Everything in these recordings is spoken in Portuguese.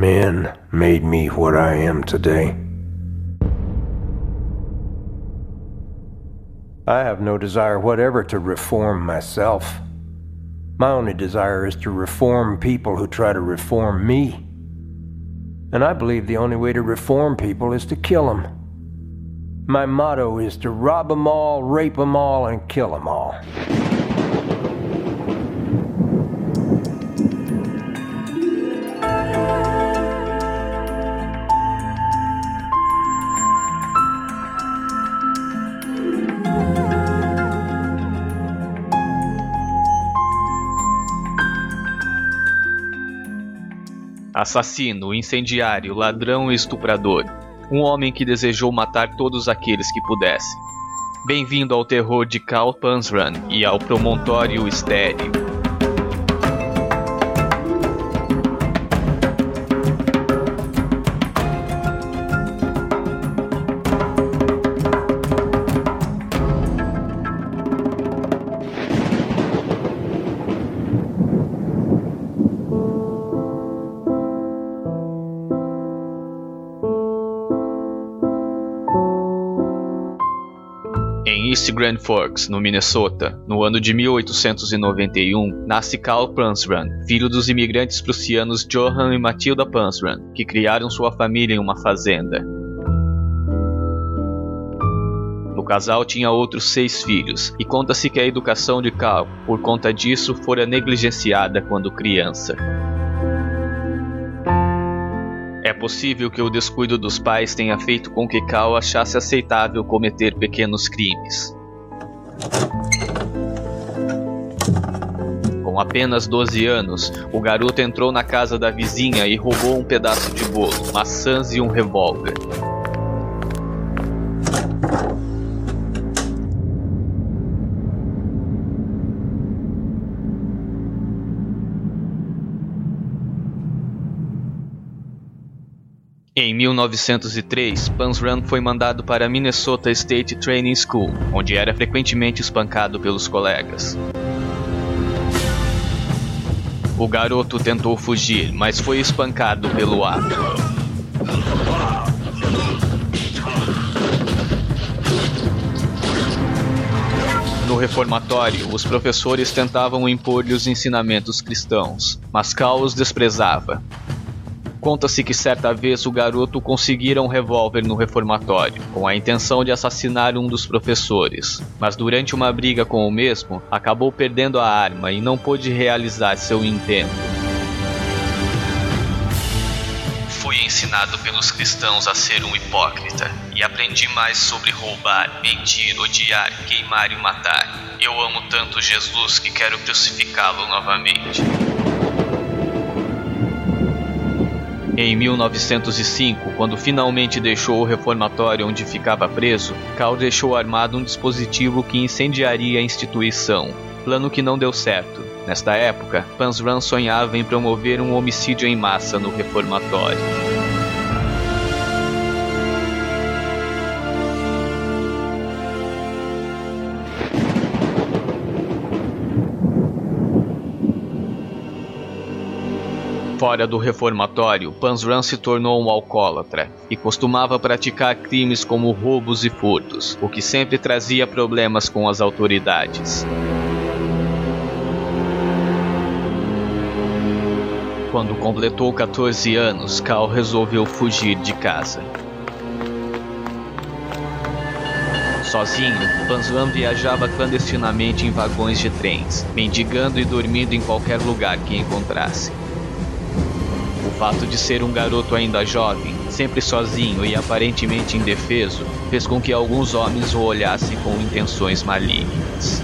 Men made me what I am today. I have no desire whatever to reform myself. My only desire is to reform people who try to reform me. And I believe the only way to reform people is to kill them. My motto is to rob them all, rape them all, and kill them all. Assassino, incendiário, ladrão e estuprador. Um homem que desejou matar todos aqueles que pudesse. Bem-vindo ao terror de Carl Pansran e ao Promontório Estéreo. East Grand Forks, no Minnesota, no ano de 1891, nasce Carl Pansran, filho dos imigrantes prussianos Johann e Matilda Pansran, que criaram sua família em uma fazenda. O casal tinha outros seis filhos, e conta-se que a educação de Carl, por conta disso, fora negligenciada quando criança. É possível que o descuido dos pais tenha feito com que Cal achasse aceitável cometer pequenos crimes. Com apenas 12 anos, o garoto entrou na casa da vizinha e roubou um pedaço de bolo, maçãs e um revólver. 1903, Pansran foi mandado para a Minnesota State Training School, onde era frequentemente espancado pelos colegas. O garoto tentou fugir, mas foi espancado pelo ato. No reformatório, os professores tentavam impor-lhe os ensinamentos cristãos, mas Cal os desprezava. Conta-se que certa vez o garoto conseguira um revólver no reformatório, com a intenção de assassinar um dos professores, mas durante uma briga com o mesmo, acabou perdendo a arma e não pôde realizar seu intento. Fui ensinado pelos cristãos a ser um hipócrita e aprendi mais sobre roubar, mentir, odiar, queimar e matar. Eu amo tanto Jesus que quero crucificá-lo novamente. Em 1905, quando finalmente deixou o reformatório onde ficava preso, Cal deixou armado um dispositivo que incendiaria a instituição, plano que não deu certo. Nesta época, Pansran sonhava em promover um homicídio em massa no reformatório. Fora do reformatório, Panzran se tornou um alcoólatra e costumava praticar crimes como roubos e furtos, o que sempre trazia problemas com as autoridades. Quando completou 14 anos, Cal resolveu fugir de casa. Sozinho, Panzran viajava clandestinamente em vagões de trens, mendigando e dormindo em qualquer lugar que encontrasse fato de ser um garoto ainda jovem, sempre sozinho e aparentemente indefeso, fez com que alguns homens o olhassem com intenções malignas.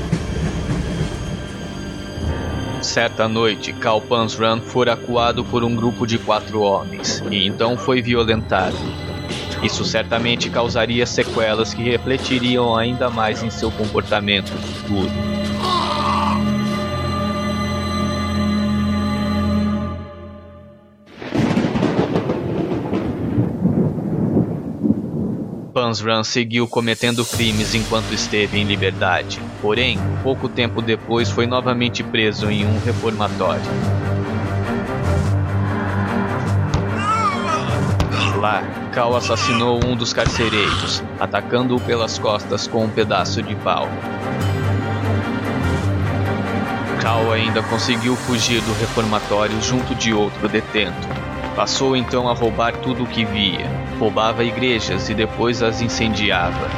Certa noite, Cal Pansran foi acuado por um grupo de quatro homens e então foi violentado. Isso certamente causaria sequelas que refletiriam ainda mais em seu comportamento futuro. Pansran seguiu cometendo crimes enquanto esteve em liberdade. Porém, pouco tempo depois foi novamente preso em um reformatório. Lá, Cal assassinou um dos carcereiros, atacando-o pelas costas com um pedaço de pau. Cal ainda conseguiu fugir do reformatório junto de outro detento. Passou então a roubar tudo o que via. Roubava igrejas e depois as incendiava.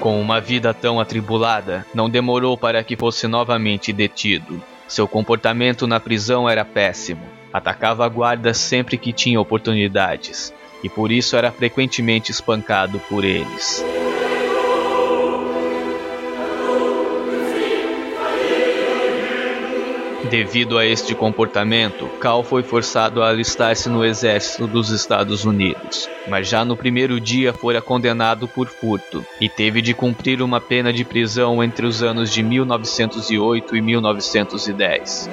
Com uma vida tão atribulada, não demorou para que fosse novamente detido. Seu comportamento na prisão era péssimo. Atacava guardas sempre que tinha oportunidades, e por isso era frequentemente espancado por eles. Devido a este comportamento, Cal foi forçado a alistar-se no exército dos Estados Unidos, mas já no primeiro dia fora condenado por furto e teve de cumprir uma pena de prisão entre os anos de 1908 e 1910.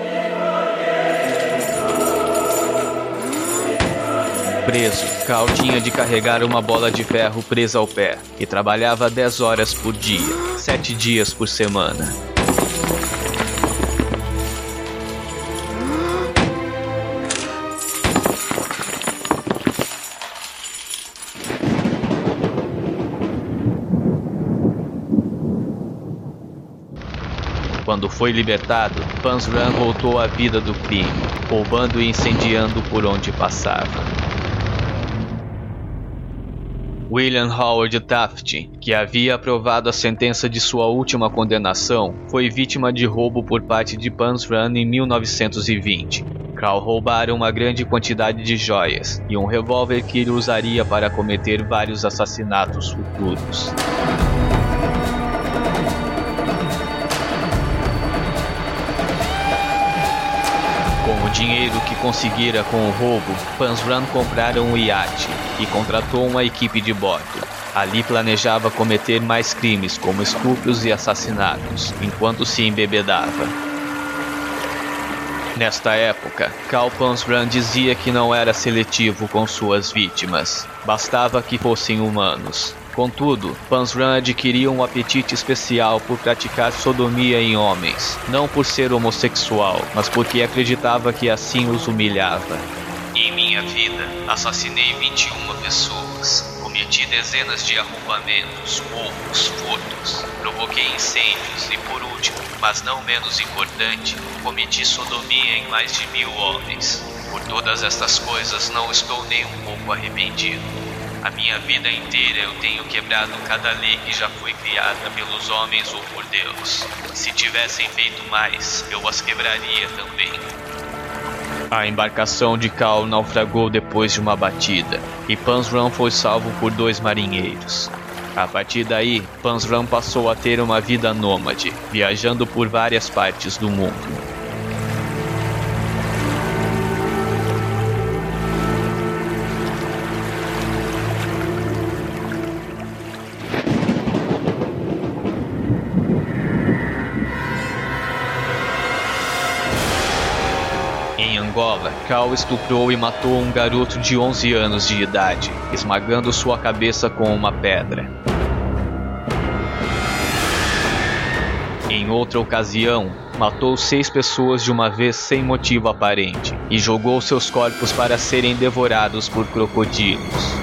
Preso, Cal tinha de carregar uma bola de ferro presa ao pé e trabalhava 10 horas por dia, 7 dias por semana. Quando foi libertado, Panzran voltou à vida do crime, roubando e incendiando por onde passava. William Howard Taft, que havia aprovado a sentença de sua última condenação, foi vítima de roubo por parte de Panzran em 1920. Carl roubara uma grande quantidade de joias e um revólver que ele usaria para cometer vários assassinatos futuros. Dinheiro que conseguira com o roubo, Panzran comprara um iate e contratou uma equipe de bordo. Ali planejava cometer mais crimes como estupros e assassinatos, enquanto se embebedava. Nesta época, Cal Panzran dizia que não era seletivo com suas vítimas, bastava que fossem humanos. Contudo, Panzran adquiria um apetite especial por praticar sodomia em homens, não por ser homossexual, mas porque acreditava que assim os humilhava. Em minha vida, assassinei 21 pessoas, cometi dezenas de arrombamentos, roubos, furtos, provoquei incêndios e, por último, mas não menos importante, cometi sodomia em mais de mil homens. Por todas estas coisas, não estou nem um pouco arrependido. A minha vida inteira eu tenho quebrado cada lei que já foi criada pelos homens ou por Deus. Se tivessem feito mais, eu as quebraria também. A embarcação de Cal naufragou depois de uma batida, e Panzram foi salvo por dois marinheiros. A partir daí, Panzram passou a ter uma vida nômade, viajando por várias partes do mundo. Angola, Cal estuprou e matou um garoto de 11 anos de idade, esmagando sua cabeça com uma pedra. Em outra ocasião, matou seis pessoas de uma vez sem motivo aparente e jogou seus corpos para serem devorados por crocodilos.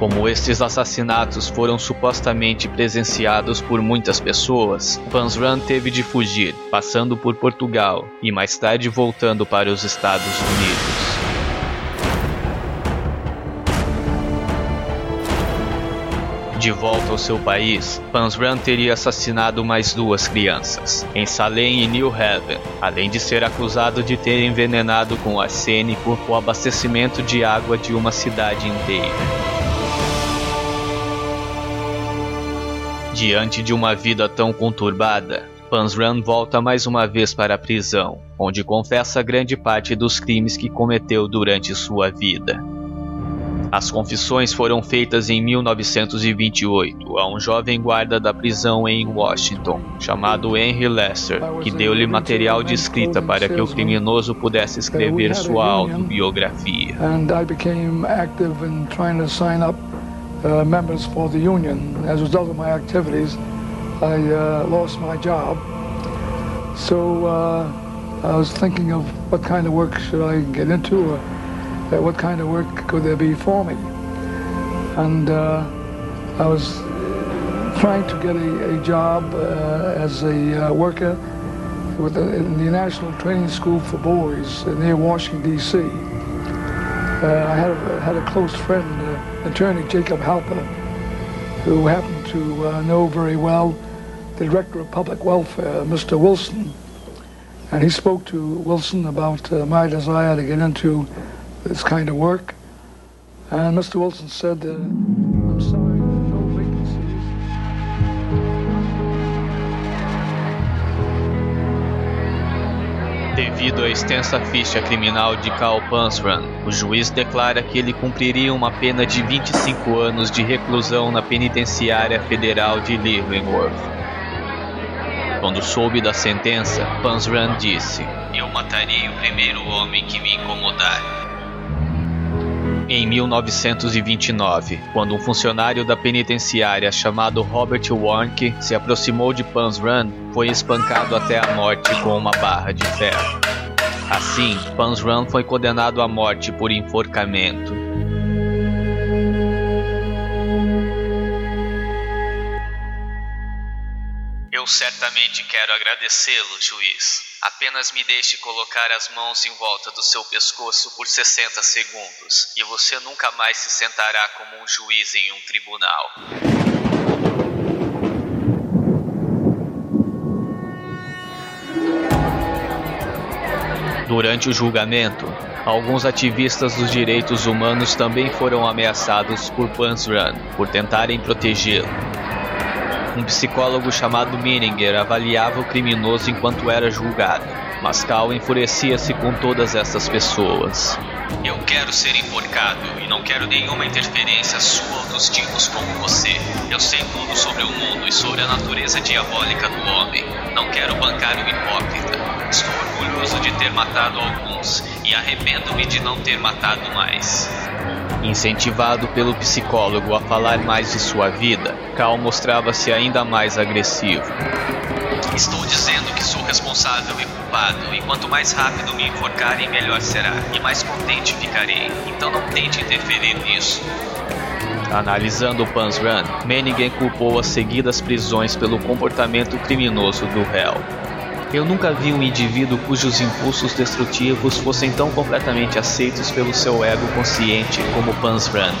Como estes assassinatos foram supostamente presenciados por muitas pessoas, Panzran teve de fugir, passando por Portugal e mais tarde voltando para os Estados Unidos. De volta ao seu país, Panzran teria assassinado mais duas crianças, em Salem e New Haven, além de ser acusado de ter envenenado com arsênico o abastecimento de água de uma cidade inteira. Diante de uma vida tão conturbada, Panzran volta mais uma vez para a prisão, onde confessa grande parte dos crimes que cometeu durante sua vida. As confissões foram feitas em 1928 a um jovem guarda da prisão em Washington, chamado Henry Lester, que deu-lhe material de escrita para que o criminoso pudesse escrever sua autobiografia. Uh, members for the union. As a result of my activities, I uh, lost my job. So uh, I was thinking of what kind of work should I get into, or uh, what kind of work could there be for me. And uh, I was trying to get a, a job as a worker the, in the National Training School for Boys near Washington, D.C. Uh, I had a, had a close friend, uh, attorney Jacob Halper, who happened to know very well the Director of Public Welfare, Mr. Wilson, and he spoke to Wilson about uh, my desire to get into this kind of work. And Mr. Wilson said, Devido à extensa ficha criminal de Carl Pansran, o juiz declara que ele cumpriria uma pena de 25 anos de reclusão na penitenciária federal de Leavenworth. Quando soube da sentença, Pansran disse: Eu matarei o primeiro homem que me incomodar. Em 1929, quando um funcionário da penitenciária chamado Robert Warnke se aproximou de Pansran, foi espancado até a morte com uma barra de ferro. Assim, Pansran foi condenado à morte por enforcamento. Eu certamente quero agradecê-lo, juiz. Apenas me deixe colocar as mãos em volta do seu pescoço por 60 segundos, e você nunca mais se sentará como um juiz em um tribunal. Durante o julgamento, alguns ativistas dos direitos humanos também foram ameaçados por Pansran por tentarem protegê-lo. Um psicólogo chamado Mininger avaliava o criminoso enquanto era julgado. Mascal enfurecia-se com todas essas pessoas. Eu quero ser enforcado e não quero nenhuma interferência sua ou dos tipos como você. Eu sei tudo sobre o mundo e sobre a natureza diabólica do homem. Não quero bancar o hipócrita. Estou orgulhoso de ter matado alguns e arrependo-me de não ter matado mais. Incentivado pelo psicólogo a falar mais de sua vida, Cal mostrava-se ainda mais agressivo. Estou dizendo que sou responsável e culpado, e quanto mais rápido me enforcarem, melhor será, e mais contente ficarei. Então não tente interferir nisso. Analisando o Pans Run, Mannigan culpou as seguidas prisões pelo comportamento criminoso do réu. Eu nunca vi um indivíduo cujos impulsos destrutivos fossem tão completamente aceitos pelo seu ego consciente como Pansran.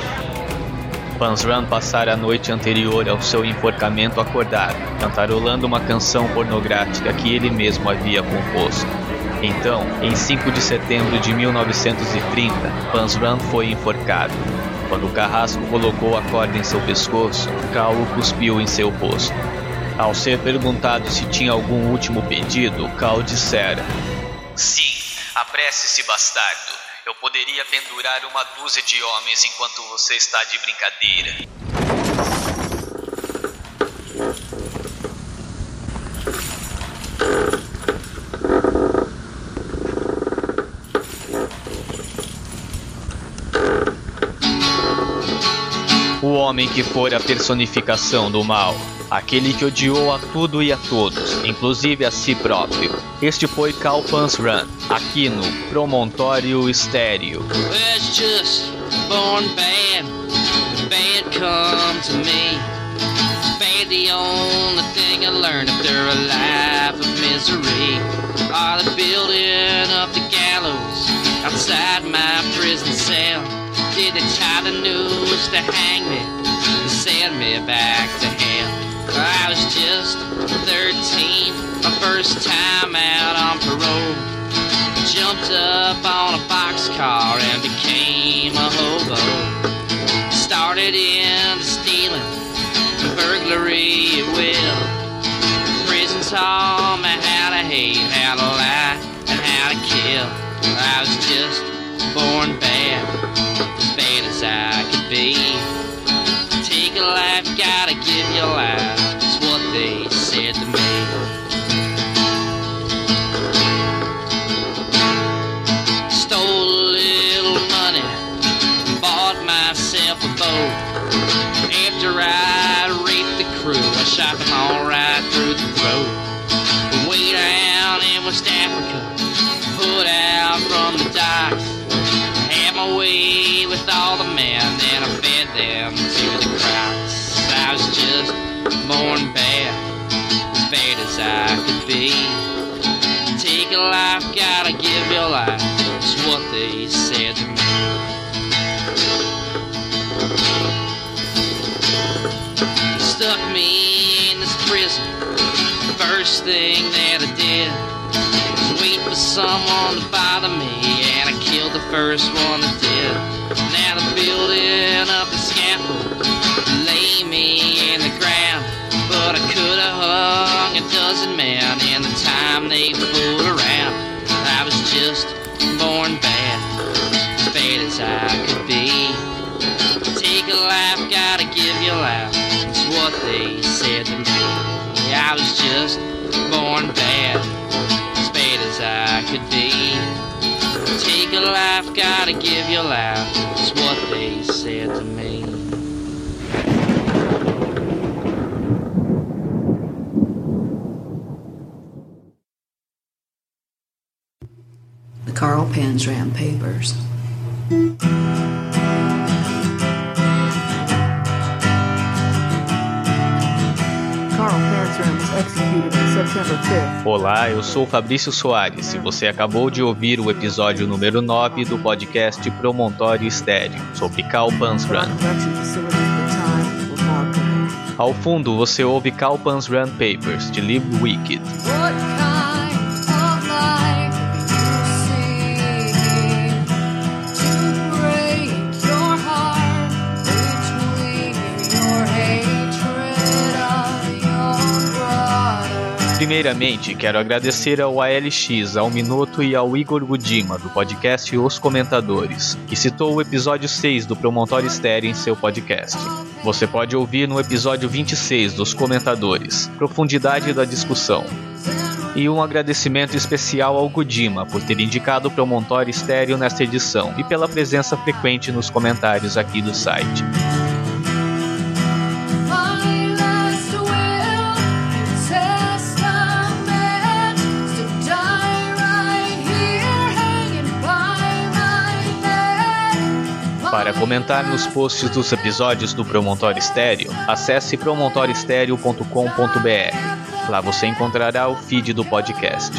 Pansran passara a noite anterior ao seu enforcamento acordado, cantarolando uma canção pornográfica que ele mesmo havia composto. Então, em 5 de setembro de 1930, Pansran foi enforcado. Quando o carrasco colocou a corda em seu pescoço, Cal cuspiu em seu rosto. Ao ser perguntado se tinha algum último pedido, Cal dissera: Sim, apresse-se, bastardo. Eu poderia pendurar uma dúzia de homens enquanto você está de brincadeira. Homem que for a personificação do mal aquele que odiou a tudo e a todos, inclusive a si próprio. Este foi Cal Pans Run, aqui no Promontório Estéreo. the only thing I learned after a life of misery. The building of the gallows outside my prison cell? Did they tie the to hang me and send me back to hell? I was just 13, my first time out on parole. Jumped up on a boxcar and became a hobo. Started in stealing, burglary at will. Prison taught Stole a little money, bought myself a boat. After I raped the crew, I shot them all right through the throat. Way down in West Africa, put out from the docks. Had my way with all the men, and I fed them Be. Take a life, gotta give your life. It's what they said to me. Stuck me in this prison. First thing that I did was wait for someone to bother me, and I killed the first one that did. Now they're building up the scaffold, lay me but I could have hung a dozen men in the time they fooled around. I was just born bad, bad as I could be. Take a life, gotta give your life. It's what they said to me. I was just born bad, as bad as I could be. Take a life, gotta give your life. It's what they said to me. Papers. Carl Panzram was executed on September 5th. Olá, eu sou Fabrício Soares e você acabou de ouvir o episódio número 9 do podcast Promontório Estéreo, sobre were marked. Ao fundo você ouve Carl Panzram Papers, de livro Wicked. Primeiramente, quero agradecer ao ALX, ao Minuto e ao Igor Gudima, do podcast Os Comentadores, que citou o episódio 6 do Promontório Estéreo em seu podcast. Você pode ouvir no episódio 26 dos Comentadores, Profundidade da Discussão. E um agradecimento especial ao Gudima por ter indicado o Promontório Estéreo nesta edição e pela presença frequente nos comentários aqui do site. Para comentar nos posts dos episódios do Promontório Estéreo, acesse promontorioestereo.com.br. Lá você encontrará o feed do podcast.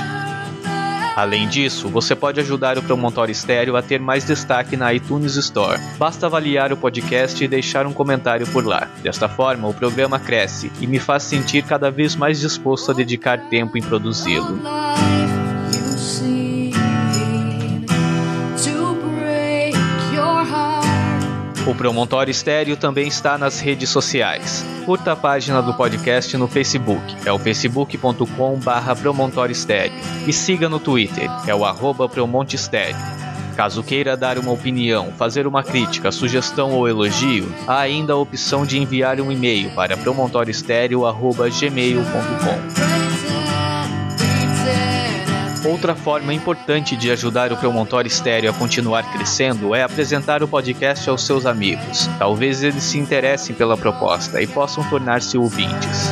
Além disso, você pode ajudar o Promontório Estéreo a ter mais destaque na iTunes Store. Basta avaliar o podcast e deixar um comentário por lá. Desta forma, o programa cresce e me faz sentir cada vez mais disposto a dedicar tempo em produzi-lo. O Promontório Estéreo também está nas redes sociais. Curta a página do podcast no Facebook, é o facebook.com barra Estéreo. E siga no Twitter, é o arroba Estéreo. Caso queira dar uma opinião, fazer uma crítica, sugestão ou elogio, há ainda a opção de enviar um e-mail para promontorioestereo.gmail.com. Outra forma importante de ajudar o Promontório Estéreo a continuar crescendo é apresentar o podcast aos seus amigos. Talvez eles se interessem pela proposta e possam tornar-se ouvintes.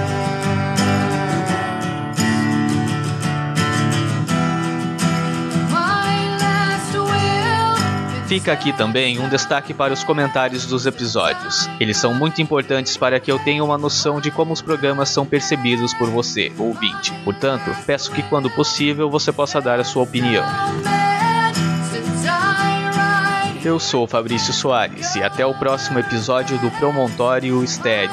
Fica aqui também um destaque para os comentários dos episódios. Eles são muito importantes para que eu tenha uma noção de como os programas são percebidos por você, ouvinte. Portanto, peço que quando possível você possa dar a sua opinião. Eu sou Fabrício Soares e até o próximo episódio do Promontório Estéreo.